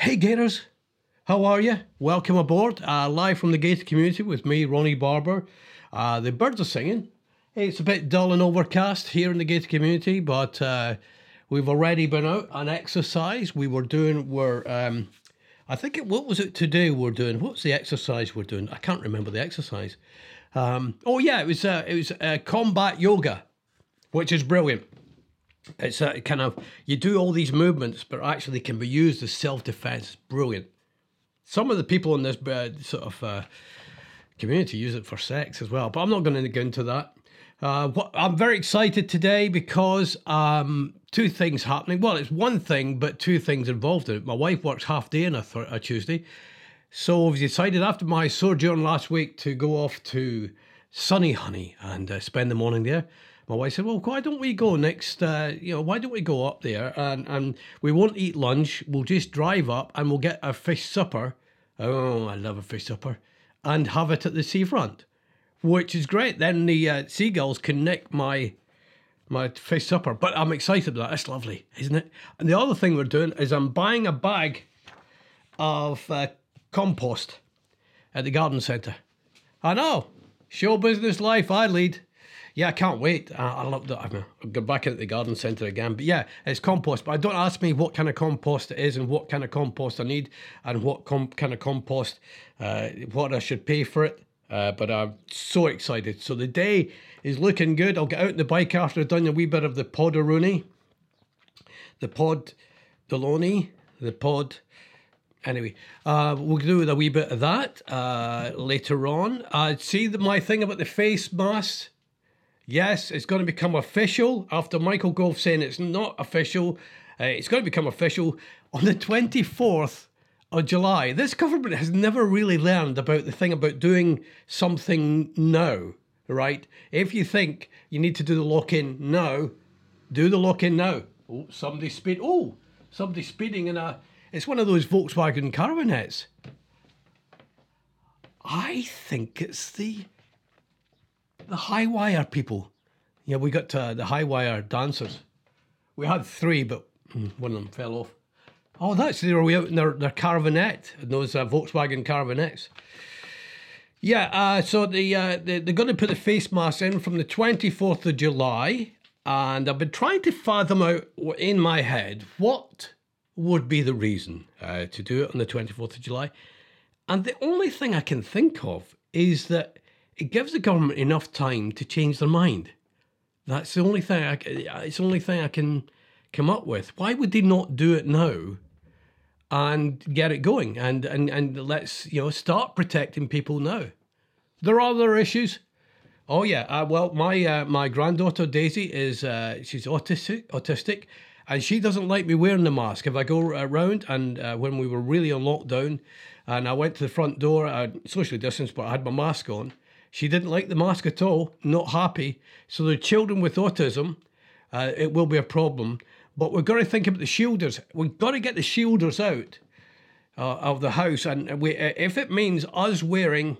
Hey Gators, how are you? Welcome aboard. Uh, live from the Gator community with me, Ronnie Barber. Uh, the birds are singing. Hey, it's a bit dull and overcast here in the Gator community, but uh, we've already been out on exercise. We were doing, we're, um, I think it, what was it today we're doing? What's the exercise we're doing? I can't remember the exercise. Um, oh yeah, it was uh, it was uh, combat yoga, which is brilliant. It's a kind of you do all these movements, but actually can be used as self defense. Brilliant. Some of the people in this uh, sort of uh, community use it for sex as well, but I'm not going to go into that. Uh, what, I'm very excited today because um, two things happening. Well, it's one thing, but two things involved in it. My wife works half day on a, th- a Tuesday, so we've decided after my sojourn last week to go off to sunny honey and uh, spend the morning there. My wife said, "Well, why don't we go next? Uh, you know, why don't we go up there and and we won't eat lunch. We'll just drive up and we'll get a fish supper. Oh, I love a fish supper, and have it at the seafront, which is great. Then the uh, seagulls can nick my." My fish supper, but I'm excited about that. It's lovely, isn't it? And the other thing we're doing is I'm buying a bag of uh, compost at the garden centre. I know, show business life I lead. Yeah, I can't wait. I, I love that. I'll go back at the garden centre again. But yeah, it's compost. But I don't ask me what kind of compost it is and what kind of compost I need and what com- kind of compost, uh, what I should pay for it. Uh, but I'm so excited. So the day is looking good. I'll get out on the bike after I've done a wee bit of the podaroni, the pod Deloney, the pod. Anyway, uh, we'll do a wee bit of that uh, later on. Uh, see the, my thing about the face mask? Yes, it's going to become official after Michael Gove saying it's not official. Uh, it's going to become official on the 24th of July. This government has never really learned about the thing about doing something now, right? If you think you need to do the lock in now, do the lock in now. Oh, somebody speed. Oh, somebody speeding in a. It's one of those Volkswagen Caravanettes. I think it's the the high wire people. Yeah, we got uh, the high wire dancers. We had three, but one of them fell off. Oh, that's their way out in their, their Caravanette, those uh, Volkswagen Caravanettes. Yeah, uh, so the, uh, they, they're going to put the face mask in from the 24th of July. And I've been trying to fathom out in my head what would be the reason uh, to do it on the 24th of July. And the only thing I can think of is that it gives the government enough time to change their mind. That's the only thing I, it's the only thing I can come up with. Why would they not do it now and get it going and, and, and let's you know start protecting people now? There are other issues. Oh yeah, uh, well my uh, my granddaughter Daisy is uh, she's autistic autistic, and she doesn't like me wearing the mask. If I go around and uh, when we were really on lockdown, and I went to the front door, uh, socially distanced, but I had my mask on. She didn't like the mask at all, not happy. So the children with autism, uh, it will be a problem. But we've got to think about the shielders. We've got to get the shielders out uh, of the house, and we, if it means us wearing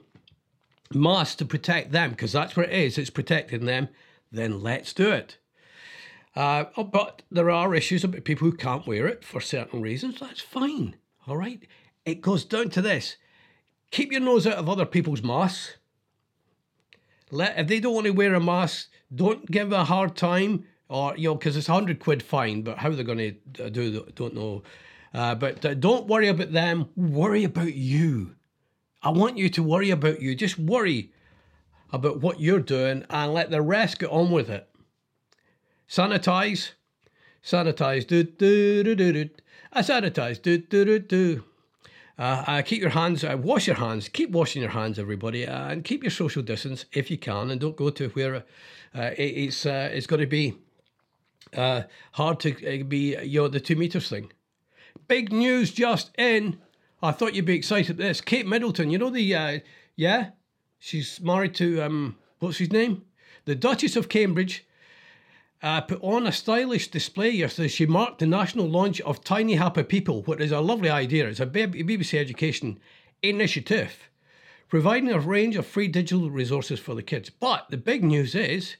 masks to protect them, because that's what it is, it's protecting them, then let's do it. Uh, oh, but there are issues about people who can't wear it for certain reasons. That's fine. All right. It goes down to this keep your nose out of other people's masks. Let, if they don't want to wear a mask, don't give them a hard time, or you know, because it's a hundred quid fine. But how they're going to do, don't know. Uh, but uh, don't worry about them. Worry about you. I want you to worry about you. Just worry about what you're doing and let the rest get on with it. Sanitize, sanitize, do do do do do. I sanitize, do do do do. Uh, uh, keep your hands, uh, wash your hands, keep washing your hands, everybody, uh, and keep your social distance if you can, and don't go to where uh, it, it's uh, it's going to be hard to be you know the two meters thing. Big news just in. I thought you'd be excited about this. Kate Middleton, you know the yeah, she's married to um what's his name, the Duchess of Cambridge uh, put on a stylish display yesterday. She marked the national launch of Tiny Happy People, which is a lovely idea. It's a BBC Education initiative, providing a range of free digital resources for the kids. But the big news is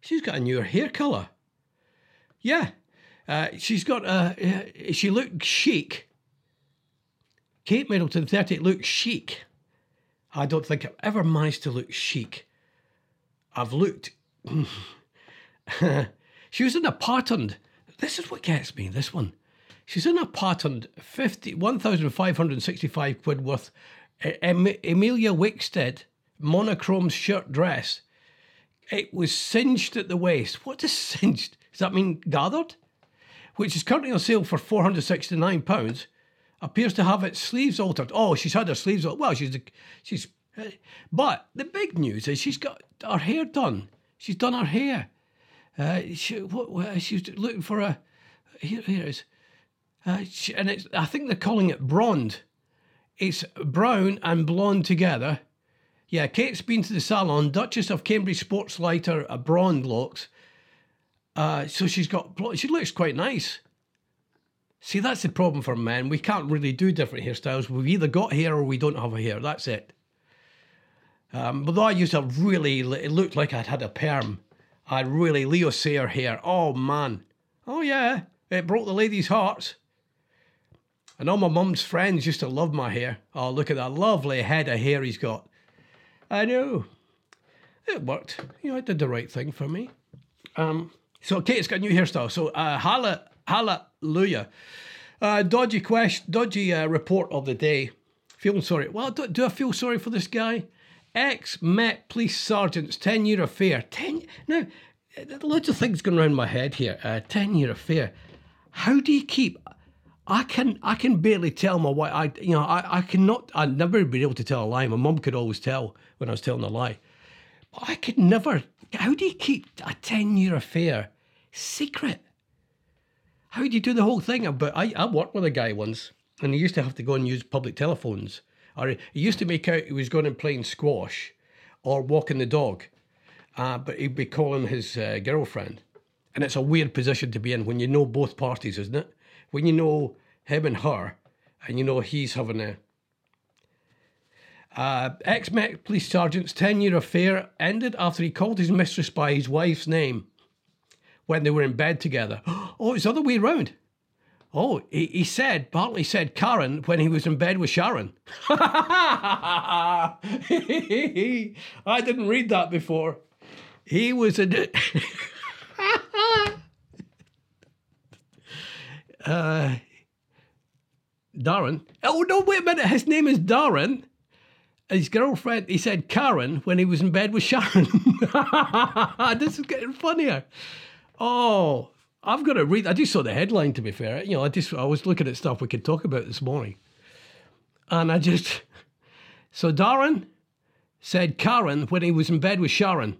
she's got a newer hair colour. Yeah, uh, she's got a. Uh, she looked chic Kate Middleton, 30, looks chic. I don't think I've ever managed to look chic. I've looked. she was in a patterned. This is what gets me, this one. She's in a patterned 50, 1,565 quid worth em, Emilia Wickstead monochrome shirt dress. It was singed at the waist. What does singed? Does that mean gathered? Which is currently on sale for £469 appears to have its sleeves altered. Oh, she's had her sleeves altered. Well, she's she's. Eh, but the big news is she's got her hair done. She's done her hair. Uh, she, what, she's looking for a. Here, here it is. Uh, she, and it's, I think they're calling it blonde. It's brown and blonde together. Yeah, Kate's been to the salon. Duchess of Cambridge sports lighter, a blonde locks. Uh, so she's got. She looks quite nice. See, that's the problem for men. We can't really do different hairstyles. We've either got hair or we don't have a hair. That's it. Um, although I used to really, it looked like I'd had a perm. I really Leo Sayer hair. Oh, man. Oh, yeah. It broke the ladies' hearts. And all my mum's friends used to love my hair. Oh, look at that lovely head of hair he's got. I know. It worked. You know, it did the right thing for me. Um, so Kate's got a new hairstyle. So uh, Hallelujah. Uh, dodgy question, dodgy uh, report of the day. Feeling sorry. Well, do, do I feel sorry for this guy? Ex Met Police Sergeant's 10 year affair. 10. Now, loads of things going around my head here. Uh, 10 year affair. How do you keep. I can I can barely tell my wife. I you know I, I cannot. I'd never be able to tell a lie. My mum could always tell when I was telling a lie. But I could never. How do you keep a ten year affair secret? How do you do the whole thing? But I, I worked with a guy once, and he used to have to go and use public telephones. Or he used to make out he was going and playing squash or walking the dog, uh, but he'd be calling his uh, girlfriend. And it's a weird position to be in when you know both parties, isn't it? When you know him and her, and you know he's having a. Uh, ex Met police sergeant's 10 year affair ended after he called his mistress by his wife's name when they were in bed together. Oh, it's the other way around. Oh, he, he said, Bartley said Karen when he was in bed with Sharon. I didn't read that before. He was a. uh, Darren. Oh, no, wait a minute. His name is Darren. His girlfriend, he said Karen when he was in bed with Sharon. this is getting funnier. Oh, I've got to read. I just saw the headline. To be fair, you know, I just I was looking at stuff we could talk about this morning, and I just so Darren said Karen when he was in bed with Sharon,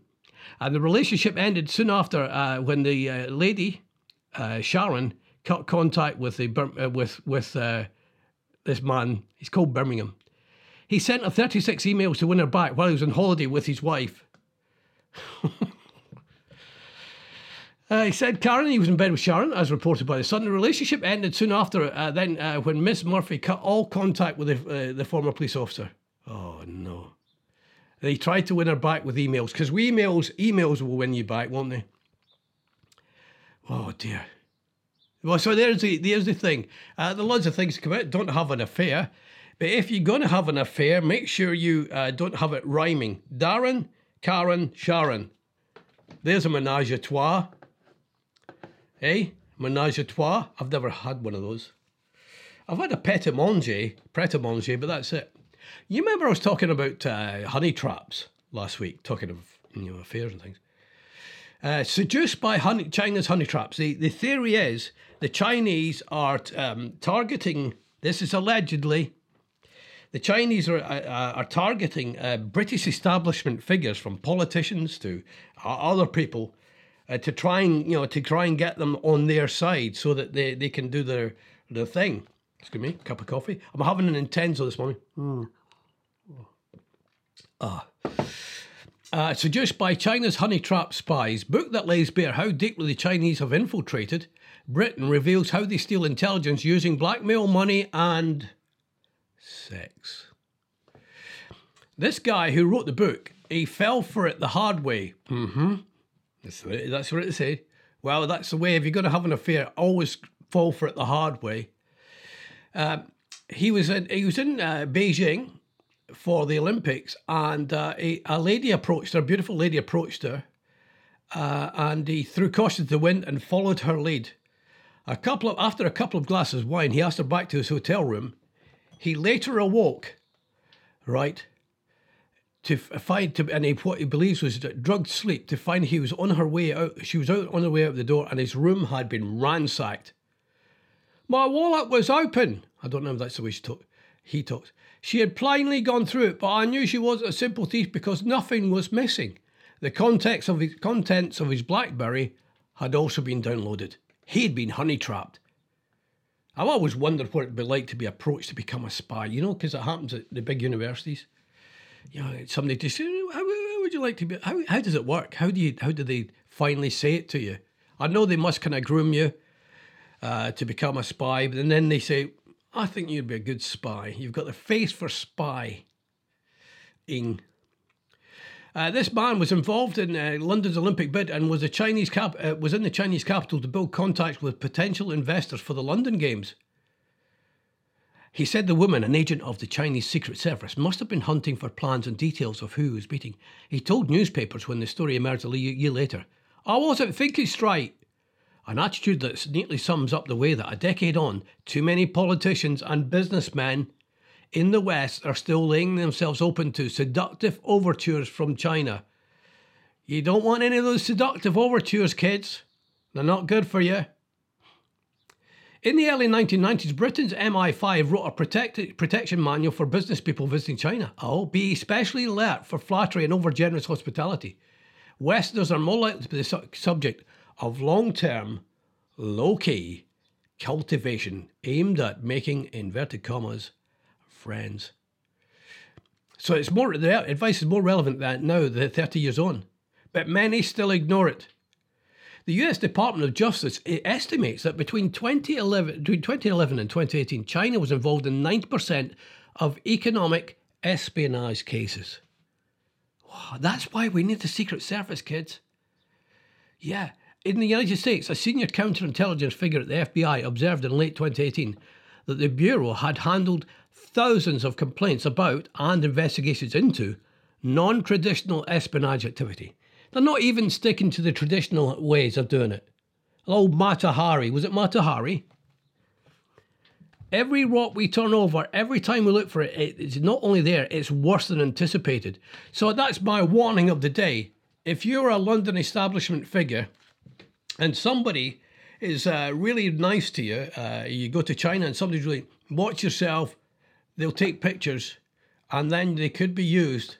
and the relationship ended soon after uh, when the uh, lady uh, Sharon cut contact with the uh, with with uh, this man. He's called Birmingham. He sent her 36 emails to win her back while he was on holiday with his wife. Uh, he said Karen, he was in bed with Sharon, as reported by The Sun. The relationship ended soon after, uh, then uh, when Miss Murphy cut all contact with the, uh, the former police officer. Oh, no. They tried to win her back with emails, because emails, emails will win you back, won't they? Oh, dear. Well, so there's the, there's the thing. Uh, loads of things to come out. Don't have an affair. But if you're going to have an affair, make sure you uh, don't have it rhyming. Darren, Karen, Sharon. There's a menage a trois. Eh? Menage a trois? I've never had one of those. I've had a pet a manger, pret a manger, but that's it. You remember I was talking about uh, honey traps last week, talking of you know affairs and things. Uh, seduced by honey, China's honey traps. The, the theory is the Chinese are um, targeting, this is allegedly, the Chinese are, uh, are targeting uh, British establishment figures from politicians to uh, other people uh, to try and you know to try and get them on their side so that they, they can do their their thing. Excuse me, cup of coffee. I'm having an intenso this morning. Mm. Ah. Uh, seduced by China's honey trap spies, book that lays bare how deeply the Chinese have infiltrated Britain reveals how they steal intelligence using blackmail, money, and sex. This guy who wrote the book, he fell for it the hard way. Mm-hmm. That's what it, that's what it said. Well, that's the way. If you're going to have an affair, always fall for it the hard way. Um, he was in he was in uh, Beijing for the Olympics, and uh, a, a lady approached her, a beautiful lady approached her, uh, and he threw caution to the wind and followed her lead. A couple of after a couple of glasses of wine, he asked her back to his hotel room. He later awoke, right, to find to and he, what he believes was drugged sleep to find he was on her way out. She was out on her way out the door, and his room had been ransacked. My wallet was open. I don't know if that's the way she talked. He talks. She had plainly gone through it, but I knew she wasn't a simple thief because nothing was missing. The context of his contents of his BlackBerry had also been downloaded. He'd been honey trapped. I've always wondered what it'd be like to be approached to become a spy, you know, because it happens at the big universities. You know, somebody just say, how, how would you like to be? How, how does it work? How do you? How do they finally say it to you? I know they must kind of groom you uh, to become a spy, but then they say, I think you'd be a good spy. You've got the face for spy. Uh, this man was involved in uh, London's Olympic bid and was a Chinese cap- uh, was in the Chinese capital to build contacts with potential investors for the London Games. He said the woman, an agent of the Chinese Secret Service, must have been hunting for plans and details of who was beating. He told newspapers when the story emerged a year later, I wasn't thinking straight. An attitude that neatly sums up the way that a decade on, too many politicians and businessmen in the West are still laying themselves open to seductive overtures from China. You don't want any of those seductive overtures, kids. They're not good for you. In the early 1990s, Britain's MI5 wrote a protect- protection manual for business people visiting China. Oh, be especially alert for flattery and overgenerous hospitality. Westerners are more likely to be the su- subject of long term, low key cultivation aimed at making, inverted commas, friends. So it's more the advice is more relevant than now, the 30 years on. But many still ignore it. The US Department of Justice estimates that between 2011, between 2011 and 2018, China was involved in 90% of economic espionage cases. Wow, that's why we need the Secret Service, kids. Yeah. In the United States, a senior counterintelligence figure at the FBI observed in late 2018 that the Bureau had handled thousands of complaints about and investigations into non traditional espionage activity. They're not even sticking to the traditional ways of doing it. Old Mata Hari, was it Mata Hari? Every rock we turn over, every time we look for it, it's not only there, it's worse than anticipated. So that's my warning of the day. If you're a London establishment figure and somebody is uh, really nice to you, uh, you go to China and somebody's really, watch yourself, they'll take pictures, and then they could be used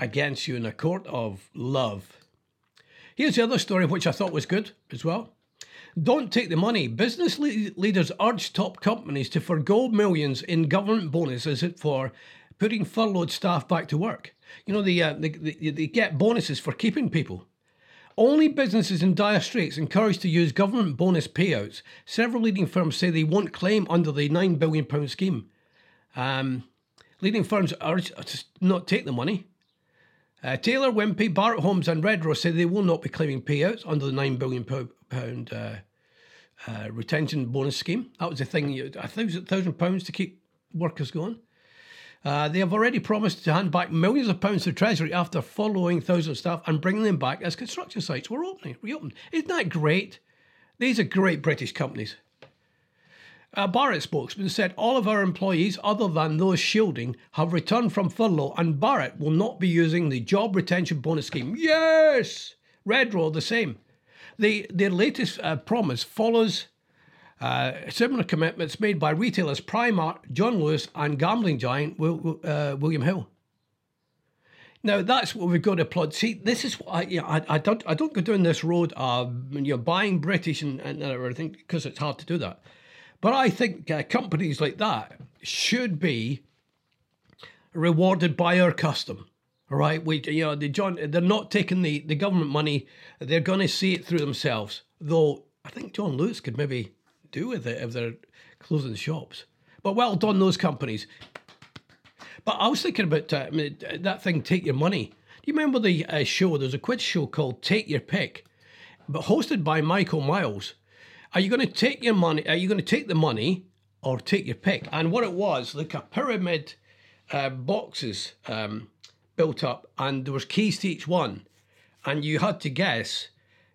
against you in a court of love. Here's the other story, which I thought was good as well. Don't take the money. Business le- leaders urge top companies to forego millions in government bonuses for putting furloughed staff back to work. You know, they, uh, they, they, they get bonuses for keeping people. Only businesses in dire straits encouraged to use government bonus payouts. Several leading firms say they won't claim under the £9 billion scheme. Um, leading firms urge to not take the money. Uh, Taylor Wimpey, Barratt Homes, and Redrow say they will not be claiming payouts under the nine billion pound uh, uh, retention bonus scheme. That was the thing, a thousand thousand pounds to keep workers going. Uh, they have already promised to hand back millions of pounds to Treasury after following thousands of staff and bringing them back as construction sites were opening, reopened. Isn't that great? These are great British companies. A Barratt spokesman said all of our employees, other than those shielding, have returned from furlough and Barratt will not be using the job retention bonus scheme. Yes! Redrow, the same. The, their latest uh, promise follows uh, similar commitments made by retailers Primark, John Lewis, and gambling giant uh, William Hill. Now that's what we've got to applaud. See, this is what I, you know, I, I don't I don't go down this road of you know buying British and, and everything because it's hard to do that. But I think uh, companies like that should be rewarded by our custom. right? we you know they John they're not taking the, the government money; they're going to see it through themselves. Though I think John Lewis could maybe do with it if they're closing shops. But well done, those companies. But I was thinking about uh, that thing, Take Your Money. Do you remember the uh, show? There's a quiz show called Take Your Pick, but hosted by Michael Miles. Are you going to take your money? Are you going to take the money, or take your pick. And what it was, like a pyramid uh, boxes um, built up, and there was keys to each one, and you had to guess,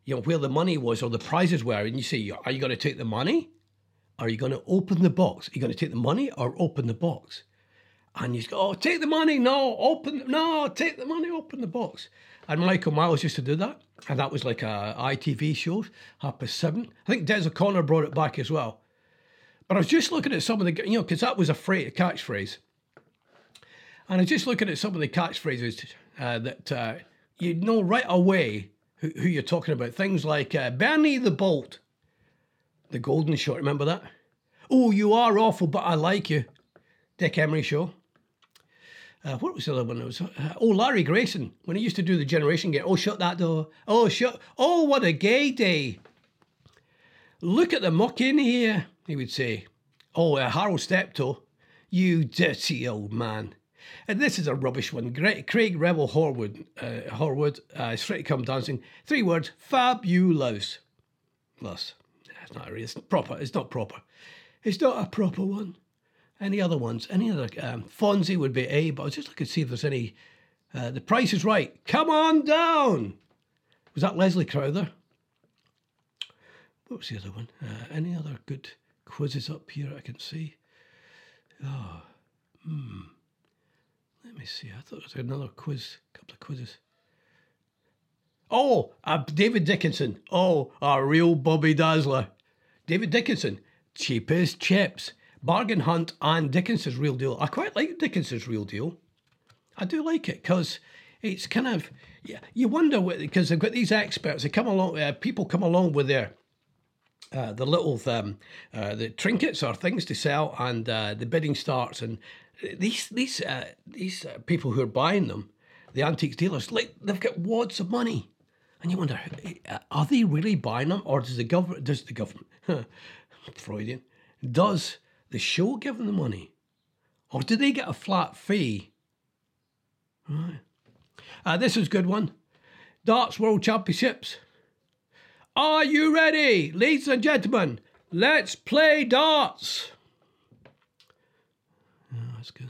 you know, where the money was or the prizes were, and you say, are you going to take the money? Are you going to open the box? Are you going to take the money or open the box? And you go, oh, take the money. No, open. No, take the money. Open the box. And Michael Miles used to do that, and that was like a ITV show, half past seven. I think Des O'Connor brought it back as well. But I was just looking at some of the, you know, because that was a phrase, catchphrase. And I was just looking at some of the catchphrases uh, that uh, you know right away who, who, you're talking about. Things like uh, Bernie the Bolt, the Golden Shot. Remember that? Oh, you are awful, but I like you. Dick Emery Show. Uh, what was the other one? It was uh, oh Larry Grayson when he used to do the Generation Game. Oh, shut that door. Oh, shut. Oh, what a gay day. Look at the muck in here he would say. Oh, uh, Harold Steptoe, you dirty old man. And this is a rubbish one. Great, Craig Revel Horwood, uh, Horwood, uh, straight come dancing. Three words: fabulous. Plus, it's not a real it's proper. It's not proper. It's not a proper one. Any other ones? Any other? Um, Fonzie would be A, but I was just looking to see if there's any. Uh, the price is right. Come on down. Was that Leslie Crowther? What was the other one? Uh, any other good? quizzes up here I can see. Oh, hmm. Let me see. I thought there was another quiz, a couple of quizzes. Oh, uh, David Dickinson. Oh, a real Bobby Dazzler. David Dickinson, cheapest chips. Bargain Hunt and Dickinson's Real Deal. I quite like Dickinson's Real Deal. I do like it because it's kind of, yeah, you wonder, because they've got these experts, they come along, uh, people come along with their uh, the little um, uh, the trinkets or things to sell, and uh, the bidding starts. And these these uh, these uh, people who are buying them, the antiques dealers, like they've got wads of money, and you wonder, are they really buying them, or does the government does the government Freudian does the show give them the money, or do they get a flat fee? Right. this is a good one. Darts World Championships. Are you ready, ladies and gentlemen? Let's play darts. Oh, that's good.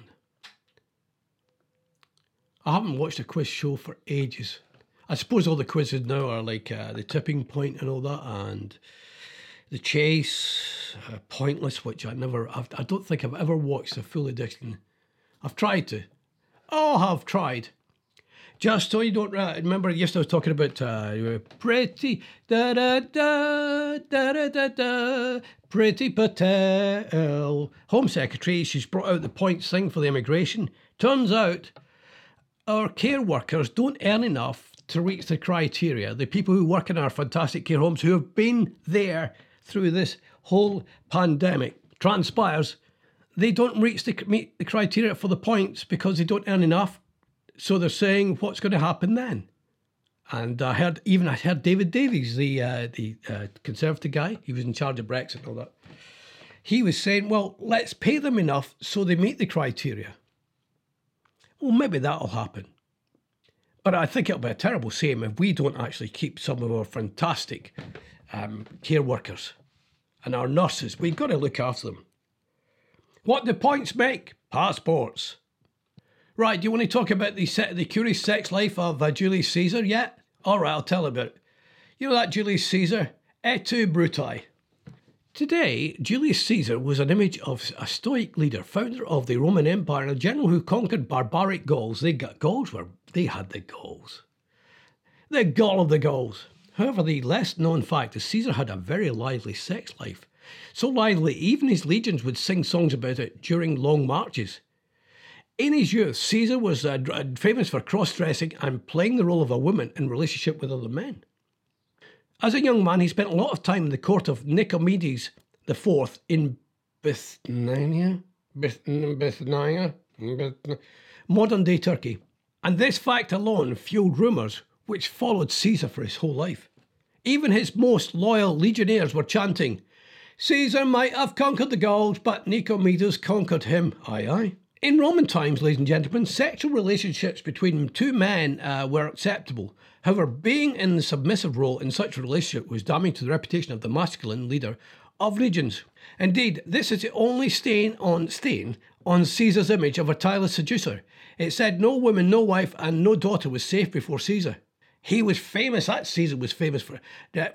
I haven't watched a quiz show for ages. I suppose all the quizzes now are like uh, the tipping point and all that, and the chase, uh, pointless, which I never, I've, I do not think I've ever watched a full edition. I've tried to. Oh, I've tried. Just so you don't uh, remember, yesterday I was talking about uh, pretty da da da da da da da Priti Patel, Home Secretary. She's brought out the points thing for the immigration. Turns out our care workers don't earn enough to reach the criteria. The people who work in our fantastic care homes who have been there through this whole pandemic transpires they don't reach the meet the criteria for the points because they don't earn enough so they're saying, what's going to happen then? And I heard, even I heard David Davis, the uh, the uh, Conservative guy, he was in charge of Brexit and all that. He was saying, well, let's pay them enough so they meet the criteria. Well, maybe that'll happen. But I think it'll be a terrible shame if we don't actually keep some of our fantastic um, care workers and our nurses. We've got to look after them. What do points make? Passports. Right, do you want to talk about the the curious sex life of uh, Julius Caesar yet? All right, I'll tell about it. You know that Julius Caesar? Et tu, Bruti. Today, Julius Caesar was an image of a stoic leader, founder of the Roman Empire, and a general who conquered barbaric Gauls. They Gauls were they had the Gauls. The Gaul of the Gauls. However, the less known fact is Caesar had a very lively sex life. So lively, even his legions would sing songs about it during long marches. In his youth, Caesar was uh, famous for cross dressing and playing the role of a woman in relationship with other men. As a young man, he spent a lot of time in the court of Nicomedes IV in Bithynia, Bithynia, modern day Turkey. And this fact alone fueled rumours which followed Caesar for his whole life. Even his most loyal legionnaires were chanting, Caesar might have conquered the Gauls, but Nicomedes conquered him. Aye, aye. In Roman times, ladies and gentlemen, sexual relationships between two men uh, were acceptable. However, being in the submissive role in such a relationship was damning to the reputation of the masculine leader of legions. Indeed, this is the only stain on stain on Caesar's image of a tireless seducer. It said no woman, no wife, and no daughter was safe before Caesar. He was famous, that Caesar was famous for,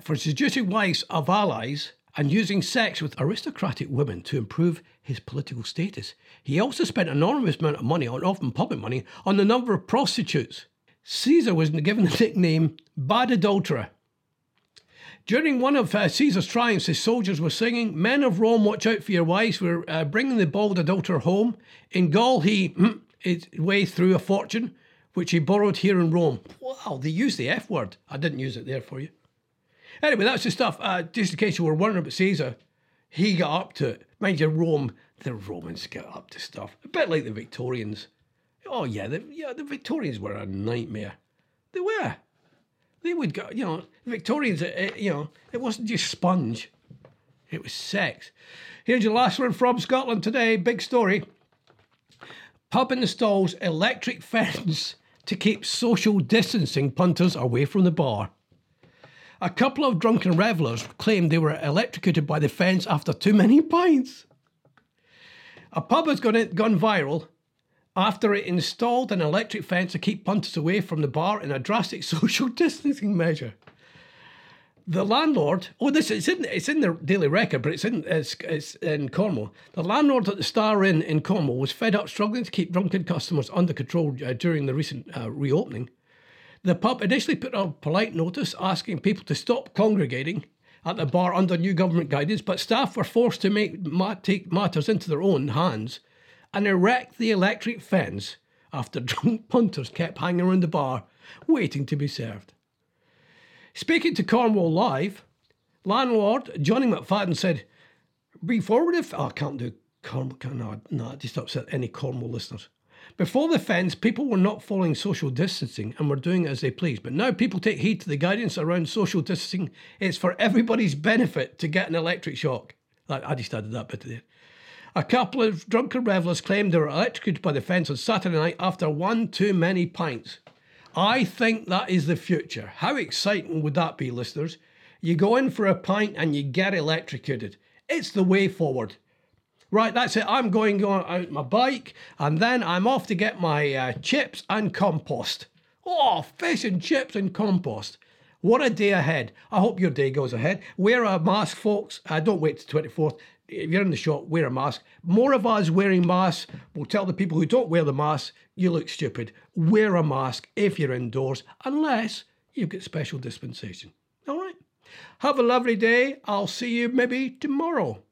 for seducing wives of allies and using sex with aristocratic women to improve his political status. He also spent enormous amount of money, often public money, on the number of prostitutes. Caesar was given the nickname Bad Adulterer. During one of uh, Caesar's triumphs, his soldiers were singing, Men of Rome, watch out for your wives. We're uh, bringing the bald adulterer home. In Gaul, he his way through a fortune, which he borrowed here in Rome. Wow, they used the F word. I didn't use it there for you. Anyway, that's the stuff. Uh, just in case you were wondering about Caesar, he got up to it. Mind you, Rome, the Romans got up to stuff. A bit like the Victorians. Oh, yeah, the, yeah, the Victorians were a nightmare. They were. They would go, you know, Victorians, it, uh, uh, you know, it wasn't just sponge, it was sex. Here's your last one from Scotland today. Big story. Pub installs electric fence to keep social distancing punters away from the bar. A couple of drunken revellers claimed they were electrocuted by the fence after too many pints. A pub has gone, gone viral after it installed an electric fence to keep punters away from the bar in a drastic social distancing measure. The landlord, oh, this it's in it's in the Daily Record, but it's in it's, it's in Cornwall. The landlord at the Star Inn in Cornwall was fed up struggling to keep drunken customers under control uh, during the recent uh, reopening. The pub initially put a polite notice asking people to stop congregating at the bar under new government guidance, but staff were forced to make ma- take matters into their own hands and erect the electric fence after drunk punters kept hanging around the bar waiting to be served. Speaking to Cornwall Live, landlord Johnny McFadden said, "Be forward if oh, I can't do Cornwall. No, no, just upset any Cornwall listeners. Before the fence, people were not following social distancing and were doing it as they pleased. But now people take heed to the guidance around social distancing. It's for everybody's benefit to get an electric shock. I just added that bit there. A couple of drunken revellers claimed they were electrocuted by the fence on Saturday night after one too many pints. I think that is the future. How exciting would that be, listeners? You go in for a pint and you get electrocuted. It's the way forward. Right, that's it. I'm going on out my bike and then I'm off to get my uh, chips and compost. Oh, fish and chips and compost. What a day ahead. I hope your day goes ahead. Wear a mask, folks. Uh, don't wait till 24th. If you're in the shop, wear a mask. More of us wearing masks will tell the people who don't wear the mask, you look stupid. Wear a mask if you're indoors, unless you've got special dispensation. All right. Have a lovely day. I'll see you maybe tomorrow.